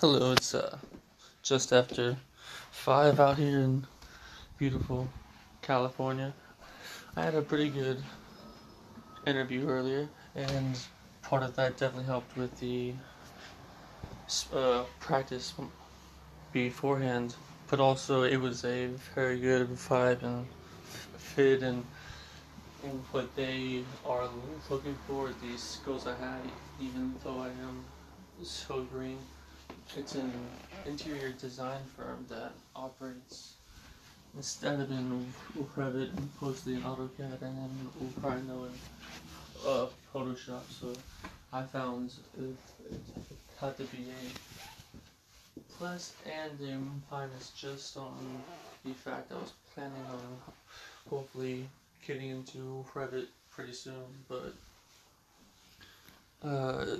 Hello, it's uh, just after five out here in beautiful California. I had a pretty good interview earlier, and part of that definitely helped with the uh, practice beforehand. But also, it was a very good vibe and fit and, and what they are looking for, the skills I had, even though I am so green. It's an interior design firm that operates instead of in Revit, and mostly in AutoCAD, and then we'll probably in uh, Photoshop. So I found it, it had to be a plus and a minus just on the fact I was planning on hopefully getting into Revit pretty soon, but uh,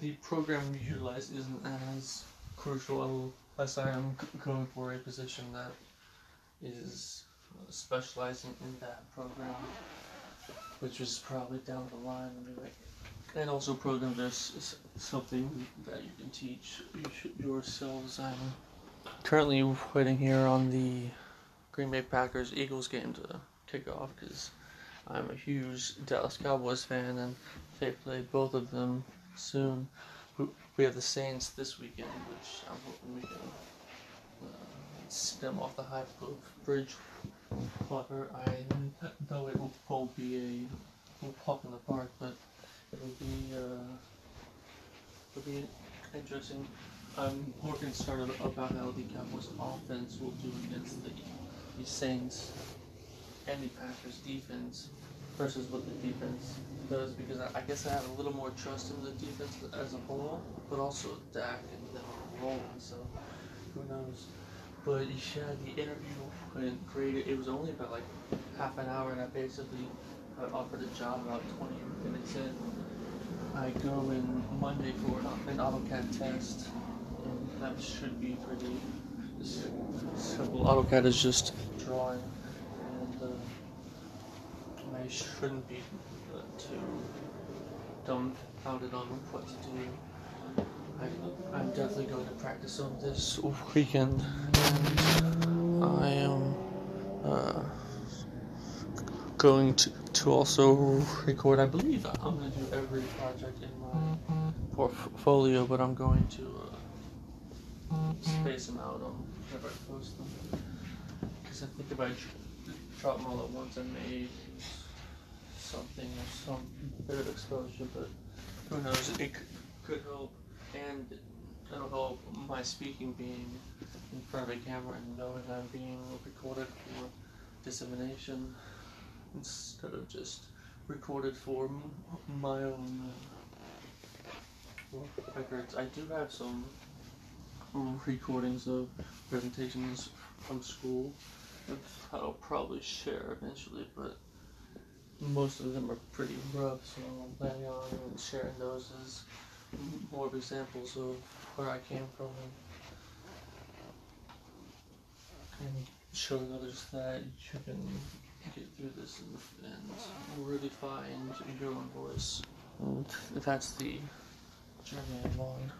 the program we utilize isn't as crucial unless I am going for a position that is specializing in that program, which is probably down the line. Anyway. And also, program this something that you can teach yourselves. I'm currently waiting here on the Green Bay Packers Eagles game to kick off because I'm a huge Dallas Cowboys fan and they play both of them soon. We have the Saints this weekend, which I'm hoping we can uh, stem off the high Bridge Water. I know it will probably be a walk in the park, but it'll be uh, it'll be interesting. I'm more concerned about how the Cowboys offense will do against the Saints and the Packers defense versus what the defense does because I, I guess I have a little more trust in the defense as a whole, but also Dak and them rolling. So who knows? But yeah, the interview went great. It was only about like half an hour, and I basically got offered a job about 20 minutes in. I go in Monday for an AutoCAD test, and that should be pretty simple. AutoCAD is just drawing Shouldn't be uh, too dumbfounded on what to do. I, I'm definitely going to practice on this weekend, and I am uh, going to, to also record. I believe I'm going to do every project in my portfolio, but I'm going to uh, space them out on whenever I post them. Because I think if I drop them all at once, I may something or some bit of exposure, but who knows? It could help, and it'll help my speaking being in front of a camera and knowing I'm being recorded for dissemination instead of just recorded for my own uh, records. I do have some recordings of presentations from school that I'll probably share eventually, but most of them are pretty rough, so I'm planning on sharing those as more of examples of where I came from and, showing others that you can get through this and, and really find your own voice. And that's the journey I'm on.